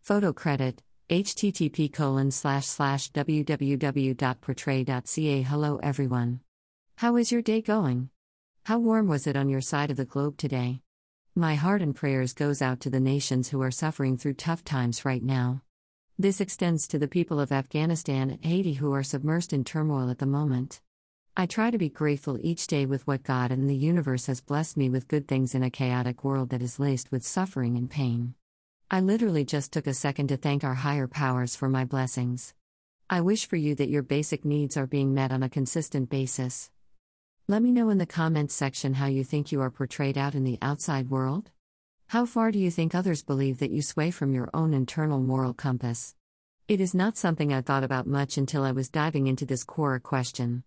Photo credit http colon slash slash www.portray.ca Hello everyone. How is your day going? How warm was it on your side of the globe today? My heart and prayers goes out to the nations who are suffering through tough times right now. This extends to the people of Afghanistan and Haiti who are submersed in turmoil at the moment. I try to be grateful each day with what God and the universe has blessed me with good things in a chaotic world that is laced with suffering and pain. I literally just took a second to thank our higher powers for my blessings. I wish for you that your basic needs are being met on a consistent basis. Let me know in the comments section how you think you are portrayed out in the outside world. How far do you think others believe that you sway from your own internal moral compass? It is not something I thought about much until I was diving into this core question.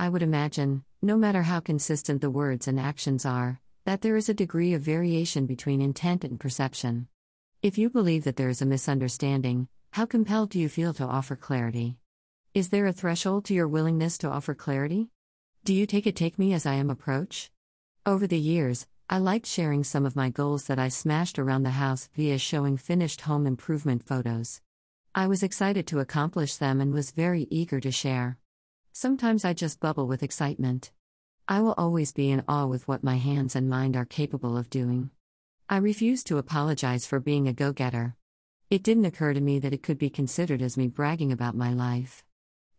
I would imagine, no matter how consistent the words and actions are, that there is a degree of variation between intent and perception. If you believe that there is a misunderstanding, how compelled do you feel to offer clarity? Is there a threshold to your willingness to offer clarity? Do you take a take me as I am approach? Over the years, I liked sharing some of my goals that I smashed around the house via showing finished home improvement photos. I was excited to accomplish them and was very eager to share. Sometimes I just bubble with excitement. I will always be in awe with what my hands and mind are capable of doing. I refuse to apologize for being a go getter. It didn't occur to me that it could be considered as me bragging about my life.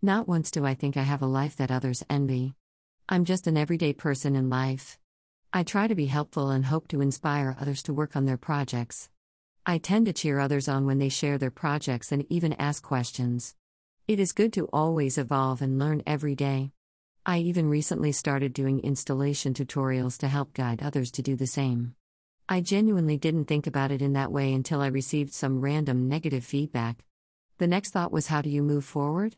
Not once do I think I have a life that others envy. I'm just an everyday person in life. I try to be helpful and hope to inspire others to work on their projects. I tend to cheer others on when they share their projects and even ask questions. It is good to always evolve and learn every day. I even recently started doing installation tutorials to help guide others to do the same. I genuinely didn't think about it in that way until I received some random negative feedback. The next thought was how do you move forward?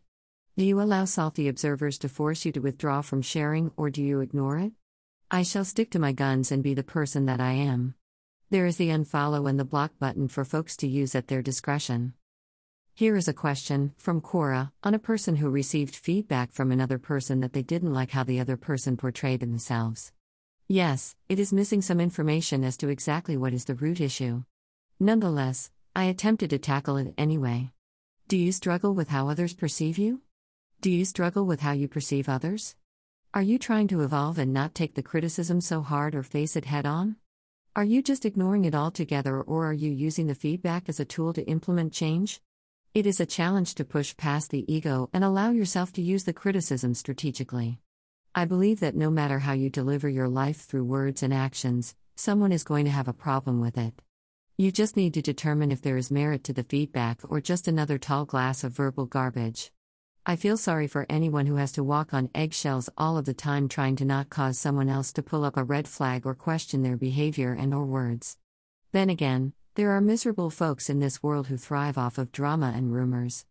Do you allow salty observers to force you to withdraw from sharing or do you ignore it? I shall stick to my guns and be the person that I am. There is the unfollow and the block button for folks to use at their discretion. Here is a question from Quora on a person who received feedback from another person that they didn't like how the other person portrayed themselves. Yes, it is missing some information as to exactly what is the root issue. Nonetheless, I attempted to tackle it anyway. Do you struggle with how others perceive you? Do you struggle with how you perceive others? Are you trying to evolve and not take the criticism so hard or face it head on? Are you just ignoring it altogether or are you using the feedback as a tool to implement change? It is a challenge to push past the ego and allow yourself to use the criticism strategically. I believe that no matter how you deliver your life through words and actions, someone is going to have a problem with it. You just need to determine if there is merit to the feedback or just another tall glass of verbal garbage. I feel sorry for anyone who has to walk on eggshells all of the time trying to not cause someone else to pull up a red flag or question their behavior and or words. Then again, there are miserable folks in this world who thrive off of drama and rumors.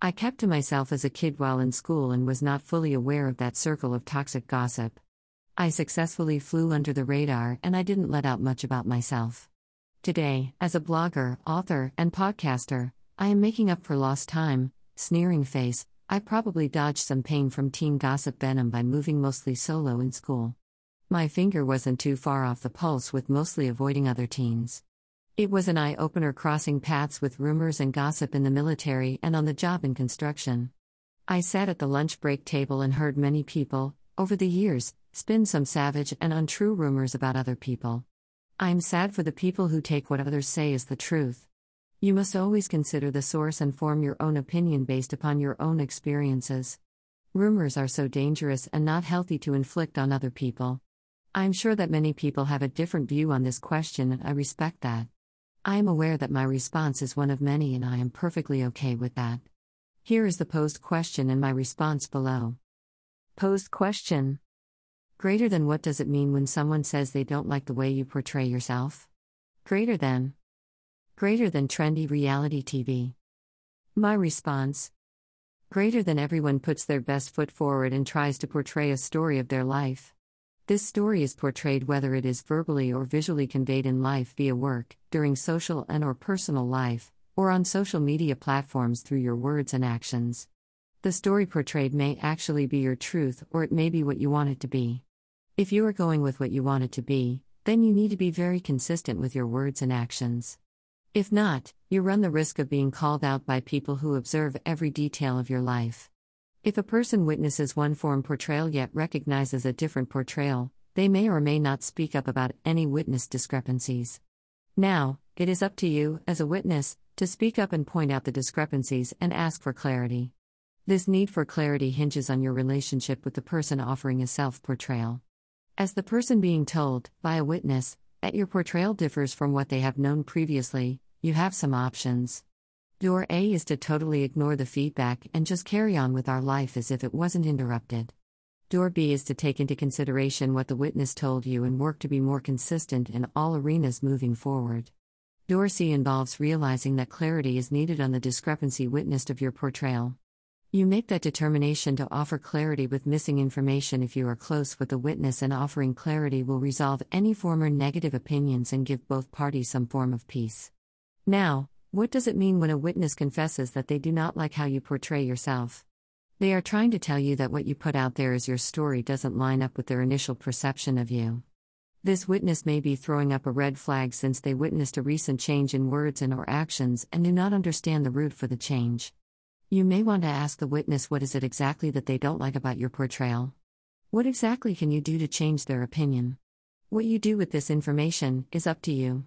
I kept to myself as a kid while in school and was not fully aware of that circle of toxic gossip. I successfully flew under the radar and I didn't let out much about myself. Today, as a blogger, author, and podcaster, I am making up for lost time, sneering face. I probably dodged some pain from teen gossip venom by moving mostly solo in school. My finger wasn't too far off the pulse with mostly avoiding other teens. It was an eye opener crossing paths with rumors and gossip in the military and on the job in construction. I sat at the lunch break table and heard many people, over the years, spin some savage and untrue rumors about other people. I'm sad for the people who take what others say as the truth. You must always consider the source and form your own opinion based upon your own experiences. Rumors are so dangerous and not healthy to inflict on other people. I'm sure that many people have a different view on this question, and I respect that. I am aware that my response is one of many and I am perfectly okay with that. Here is the posed question and my response below. Posed question Greater than what does it mean when someone says they don't like the way you portray yourself? Greater than. Greater than trendy reality TV. My response Greater than everyone puts their best foot forward and tries to portray a story of their life. This story is portrayed whether it is verbally or visually conveyed in life via work, during social and or personal life, or on social media platforms through your words and actions. The story portrayed may actually be your truth or it may be what you want it to be. If you are going with what you want it to be, then you need to be very consistent with your words and actions. If not, you run the risk of being called out by people who observe every detail of your life. If a person witnesses one form portrayal yet recognizes a different portrayal, they may or may not speak up about any witness discrepancies. Now, it is up to you, as a witness, to speak up and point out the discrepancies and ask for clarity. This need for clarity hinges on your relationship with the person offering a self portrayal. As the person being told, by a witness, that your portrayal differs from what they have known previously, you have some options. Door A is to totally ignore the feedback and just carry on with our life as if it wasn't interrupted. Door B is to take into consideration what the witness told you and work to be more consistent in all arenas moving forward. Door C involves realizing that clarity is needed on the discrepancy witnessed of your portrayal. You make that determination to offer clarity with missing information if you are close with the witness, and offering clarity will resolve any former negative opinions and give both parties some form of peace. Now, what does it mean when a witness confesses that they do not like how you portray yourself? They are trying to tell you that what you put out there as your story doesn't line up with their initial perception of you. This witness may be throwing up a red flag since they witnessed a recent change in words and or actions and do not understand the root for the change. You may want to ask the witness what is it exactly that they don't like about your portrayal. What exactly can you do to change their opinion? What you do with this information is up to you.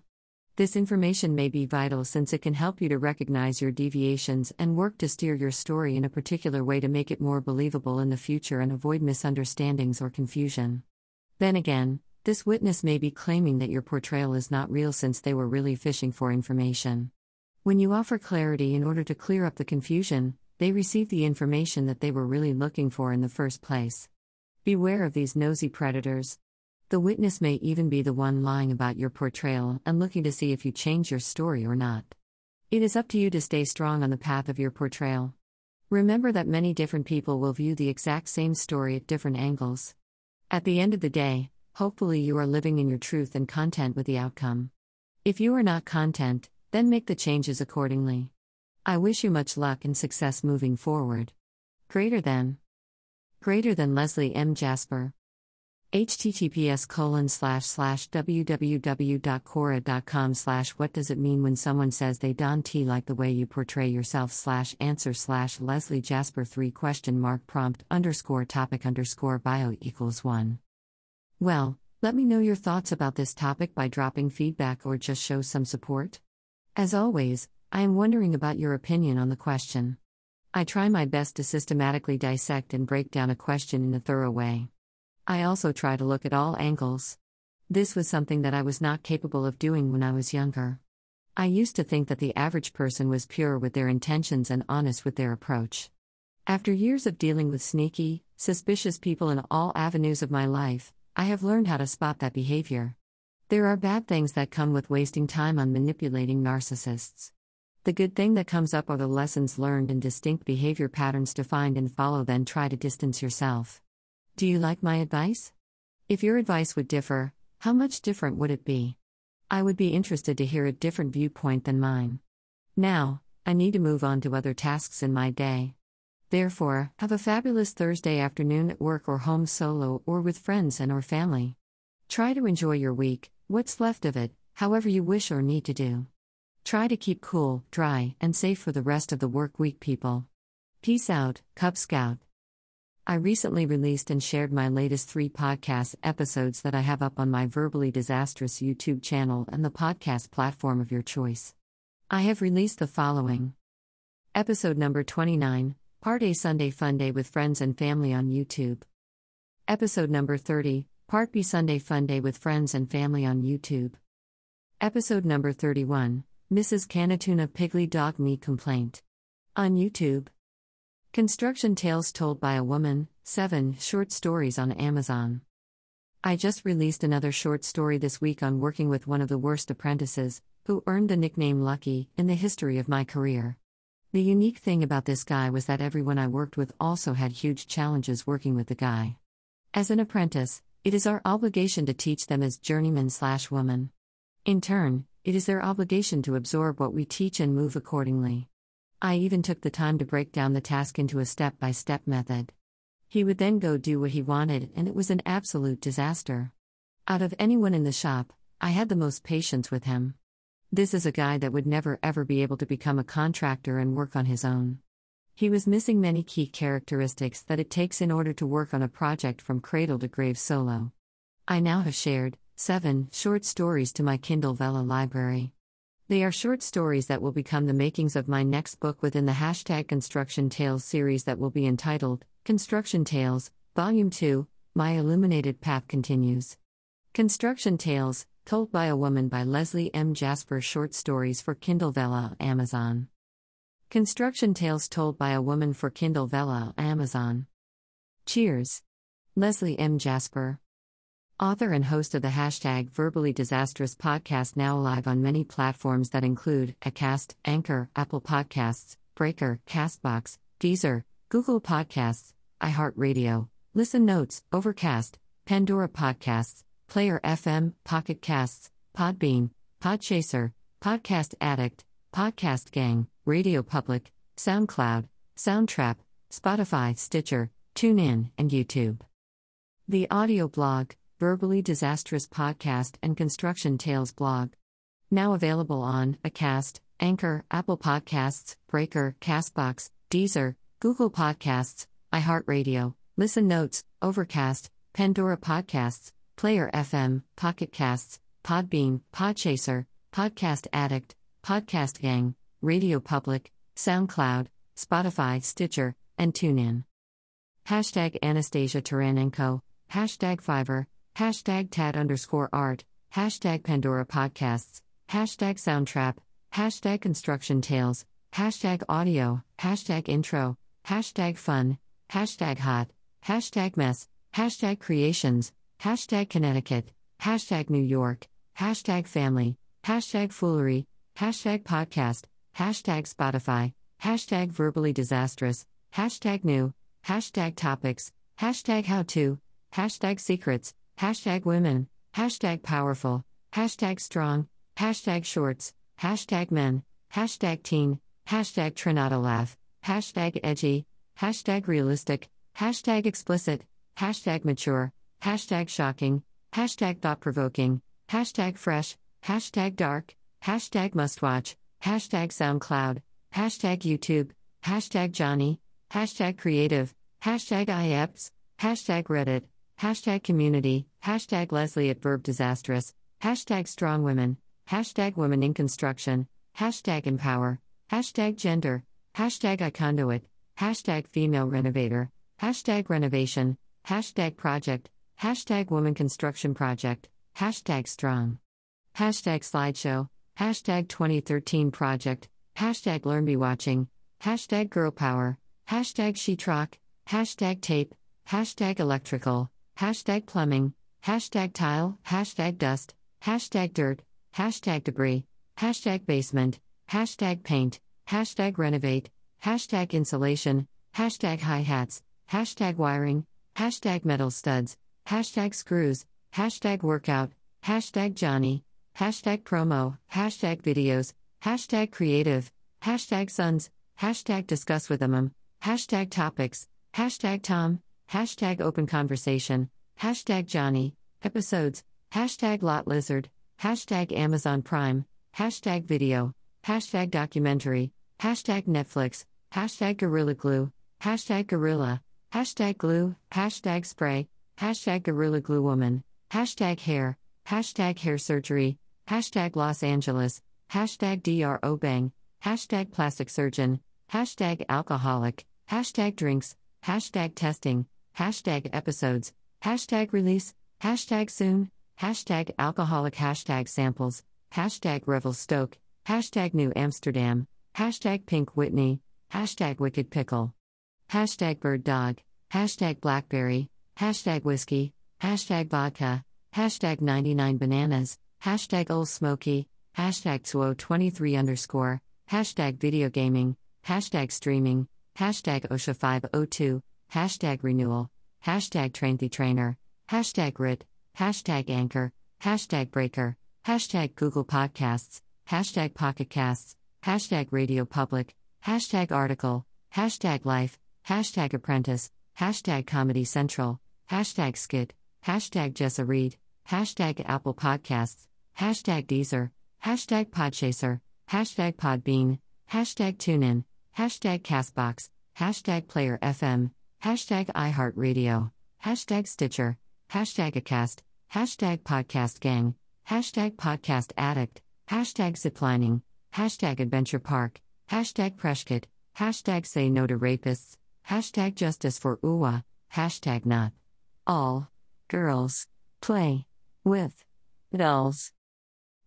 This information may be vital since it can help you to recognize your deviations and work to steer your story in a particular way to make it more believable in the future and avoid misunderstandings or confusion. Then again, this witness may be claiming that your portrayal is not real since they were really fishing for information. When you offer clarity in order to clear up the confusion, they receive the information that they were really looking for in the first place. Beware of these nosy predators. The witness may even be the one lying about your portrayal and looking to see if you change your story or not. It is up to you to stay strong on the path of your portrayal. Remember that many different people will view the exact same story at different angles. At the end of the day, hopefully you are living in your truth and content with the outcome. If you are not content, then make the changes accordingly. I wish you much luck and success moving forward. Greater than. Greater than Leslie M. Jasper. Https colon slash slash www.quora.com slash what does it mean when someone says they don't like the way you portray yourself slash answer slash Leslie Jasper 3 question mark prompt underscore topic underscore bio equals 1. Well, let me know your thoughts about this topic by dropping feedback or just show some support. As always, I am wondering about your opinion on the question. I try my best to systematically dissect and break down a question in a thorough way. I also try to look at all angles. This was something that I was not capable of doing when I was younger. I used to think that the average person was pure with their intentions and honest with their approach. After years of dealing with sneaky, suspicious people in all avenues of my life, I have learned how to spot that behavior. There are bad things that come with wasting time on manipulating narcissists. The good thing that comes up are the lessons learned and distinct behavior patterns to find and follow, then try to distance yourself. Do you like my advice? If your advice would differ, how much different would it be? I would be interested to hear a different viewpoint than mine. Now, I need to move on to other tasks in my day. Therefore, have a fabulous Thursday afternoon at work or home solo or with friends and or family. Try to enjoy your week, what's left of it, however you wish or need to do. Try to keep cool, dry, and safe for the rest of the work week, people. Peace out, Cub Scout. I recently released and shared my latest three podcast episodes that I have up on my Verbally Disastrous YouTube channel and the podcast platform of your choice. I have released the following Episode number 29, Part A Sunday Fun Day with Friends and Family on YouTube. Episode number 30, Part B Sunday Fun Day with Friends and Family on YouTube. Episode number 31 Mrs. Canatuna Piggly Dog Meat Complaint. On YouTube. Construction Tales Told by a Woman 7 Short Stories on Amazon. I just released another short story this week on working with one of the worst apprentices, who earned the nickname Lucky, in the history of my career. The unique thing about this guy was that everyone I worked with also had huge challenges working with the guy. As an apprentice, it is our obligation to teach them as journeyman slash woman. In turn, it is their obligation to absorb what we teach and move accordingly. I even took the time to break down the task into a step by step method. He would then go do what he wanted, and it was an absolute disaster. Out of anyone in the shop, I had the most patience with him. This is a guy that would never ever be able to become a contractor and work on his own. He was missing many key characteristics that it takes in order to work on a project from cradle to grave solo. I now have shared seven short stories to my Kindle Vella library. They are short stories that will become the makings of my next book within the hashtag Construction Tales series that will be entitled Construction Tales, Volume 2 My Illuminated Path Continues. Construction Tales, told by a woman by Leslie M. Jasper Short Stories for Kindle Vella, Amazon. Construction Tales told by a woman for Kindle Vella, Amazon. Cheers. Leslie M. Jasper. Author and host of the hashtag Verbally Disastrous podcast, now live on many platforms that include Acast, Anchor, Apple Podcasts, Breaker, Castbox, Deezer, Google Podcasts, iHeartRadio, Listen Notes, Overcast, Pandora Podcasts, Player FM, Pocket Casts, Podbean, Podchaser, Podcast Addict, Podcast Gang, Radio Public, SoundCloud, Soundtrap, Spotify, Stitcher, TuneIn, and YouTube. The audio blog, Verbally Disastrous Podcast and Construction Tales blog. Now available on Acast, Anchor, Apple Podcasts, Breaker, Castbox, Deezer, Google Podcasts, iHeartRadio, Listen Notes, Overcast, Pandora Podcasts, Player FM, Pocket Casts, Podbean, Podchaser, Podcast Addict, Podcast Gang, Radio Public, SoundCloud, Spotify, Stitcher, and TuneIn. Hashtag Anastasia Taranenko, hashtag Fiverr, hashtag Tad underscore art, hashtag Pandora Podcasts, hashtag Soundtrap, hashtag Construction Tales, hashtag Audio, hashtag Intro, hashtag Fun, hashtag Hot, hashtag Mess, hashtag Creations, hashtag Connecticut, hashtag New York, hashtag family, hashtag foolery, hashtag podcast, hashtag Spotify, hashtag verbally disastrous, hashtag new, hashtag topics, hashtag how to, hashtag secrets, hashtag women, hashtag powerful, hashtag strong, hashtag shorts, hashtag men, hashtag teen, hashtag Trinata laugh, hashtag edgy, hashtag realistic, hashtag explicit, hashtag mature, hashtag shocking, hashtag thought provoking, hashtag fresh, hashtag dark, hashtag mustwatch, hashtag SoundCloud, hashtag YouTube, hashtag Johnny, hashtag creative, hashtag IEPS, hashtag Reddit, hashtag community, hashtag Leslie at Verb Disastrous, hashtag strong women, hashtag women in construction, hashtag empower, hashtag gender, hashtag iConduit, hashtag female renovator, hashtag renovation, hashtag project, hashtag woman construction project, hashtag strong, hashtag slideshow, hashtag 2013 project, hashtag learnbewatching, hashtag girl power, hashtag sheetrock, hashtag tape, hashtag electrical, hashtag plumbing, hashtag tile, hashtag dust, hashtag dirt, hashtag debris, hashtag basement, hashtag paint, hashtag renovate, hashtag insulation, hashtag hi hats, hashtag wiring, hashtag metal studs, hashtag screws, hashtag workout, hashtag Johnny, hashtag promo, hashtag videos, hashtag creative, hashtag sons, hashtag discuss with them, hashtag topics, hashtag Tom, hashtag open conversation, hashtag Johnny, episodes, hashtag lot lizard, hashtag Amazon Prime, hashtag video, hashtag documentary, hashtag Netflix, hashtag Gorilla Glue, hashtag Gorilla, hashtag glue, hashtag spray, hashtag Gorilla Glue Woman, hashtag hair, hashtag hair surgery, hashtag Los Angeles, hashtag DrObeng, hashtag plastic surgeon, hashtag alcoholic, hashtag drinks, hashtag testing, hashtag episodes, hashtag release, hashtag soon, hashtag alcoholic, hashtag samples, hashtag Revelstoke, hashtag New Amsterdam, hashtag Pink Whitney, hashtag Wicked Pickle, hashtag Bird Dog, hashtag Blackberry, hashtag Whiskey, hashtag Vodka, hashtag 99 Bananas, hashtag Ole Smoky, hashtag Two23 underscore, hashtag Video Gaming, hashtag Streaming, hashtag OSHA 502, hashtag Renewal, hashtag Train the Trainer, hashtag RIT, hashtag Anchor, hashtag Breaker, hashtag Google Podcasts, hashtag Pocket Casts, hashtag Radio Public, hashtag Article, hashtag Life, hashtag Apprentice, hashtag Comedy Central, hashtag Skit, hashtag Jessa Reed, hashtag Apple Podcasts, hashtag Deezer, hashtag Podchaser, hashtag Podbean, hashtag TuneIn, hashtag Castbox, hashtag Player FM, hashtag iHeartRadio, hashtag Stitcher, hashtag Acast, hashtag Podcast Gang, hashtag Podcast Addict, hashtag Ziplining, hashtag Adventure Park, hashtag Preshkit, hashtag Say No to Rapists, hashtag Justice for UWA, hashtag Not. All. Girls. Play. With. Dolls.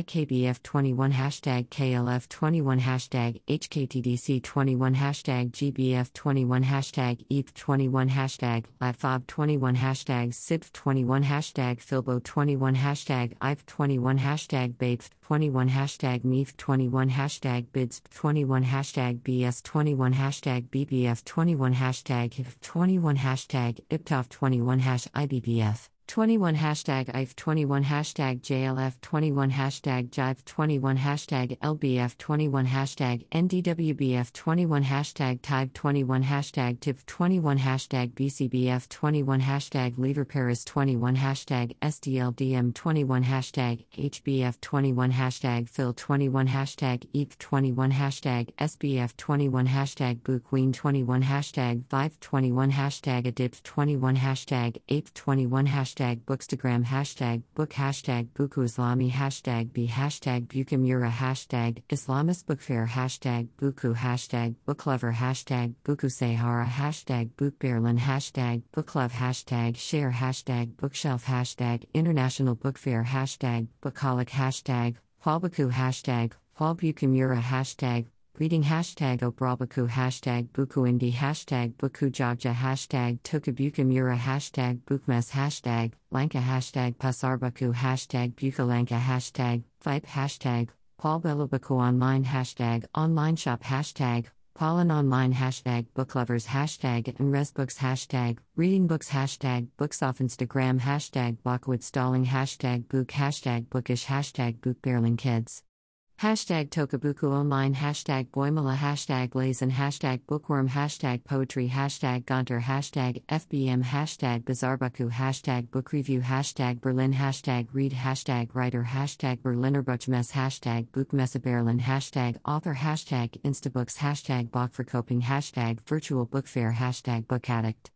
IKBF21 hashtag KLF21 hashtag HKTDC21 hashtag GBF21 hashtag ETH21 hashtag LATFOB21 hashtag SIBF21 hashtag Filbo21 hashtag IF21 hashtag BAPE21 hashtag MEF21 hashtag BIDS21 hashtag BS21 hashtag BBF21 hashtag HIF21 hashtag IPTOF21 hash IBBF 21 hashtag IF 21 hashtag JLF 21 hashtag Jive 21 hashtag LBF 21 hashtag NDWBF 21 hashtag TIBE 21 hashtag TIP 21 hashtag BCBF 21 hashtag Leader Paris 21 hashtag SDLDM 21 hashtag HBF 21 hashtag Phil 21 hashtag EAP 21 hashtag SBF 21 hashtag Bookween 21 hashtag Vive 21 hashtag ADIP 21 hashtag APE 21 hashtag hashtag bookstagram hashtag book hashtag buku islami hashtag b hashtag bukamura hashtag islamist book fair hashtag buku hashtag booklover hashtag buku sahara hashtag bookberlin hashtag booklove hashtag share hashtag bookshelf hashtag international book fair hashtag bookaholic hashtag Hualbuku hashtag Hualbukamura hashtag Reading hashtag Obrabaku hashtag Bukuindi hashtag Bukujagja hashtag Tokabukamura hashtag Bukmes hashtag Lanka hashtag Pasarbaku hashtag Bukalanka hashtag Vipe hashtag Paulbelubaku online hashtag Online shop hashtag Pollen online hashtag Booklovers hashtag and Resbooks hashtag Reading books hashtag Books off Instagram hashtag Blockwood stalling hashtag Book hashtag Bookish hashtag Book Kids Hashtag Tokabuku Online Hashtag Boimala Hashtag Lazen Hashtag Bookworm Hashtag Poetry Hashtag Gonter Hashtag FBM Hashtag Bizarbaku Hashtag Book Review Hashtag Berlin Hashtag Read Hashtag Writer Hashtag Berliner Buchmesse Hashtag Buchmesse Berlin Hashtag Author Hashtag Instabooks Hashtag Bachverkoping Hashtag Virtual Book Fair Hashtag Book Addict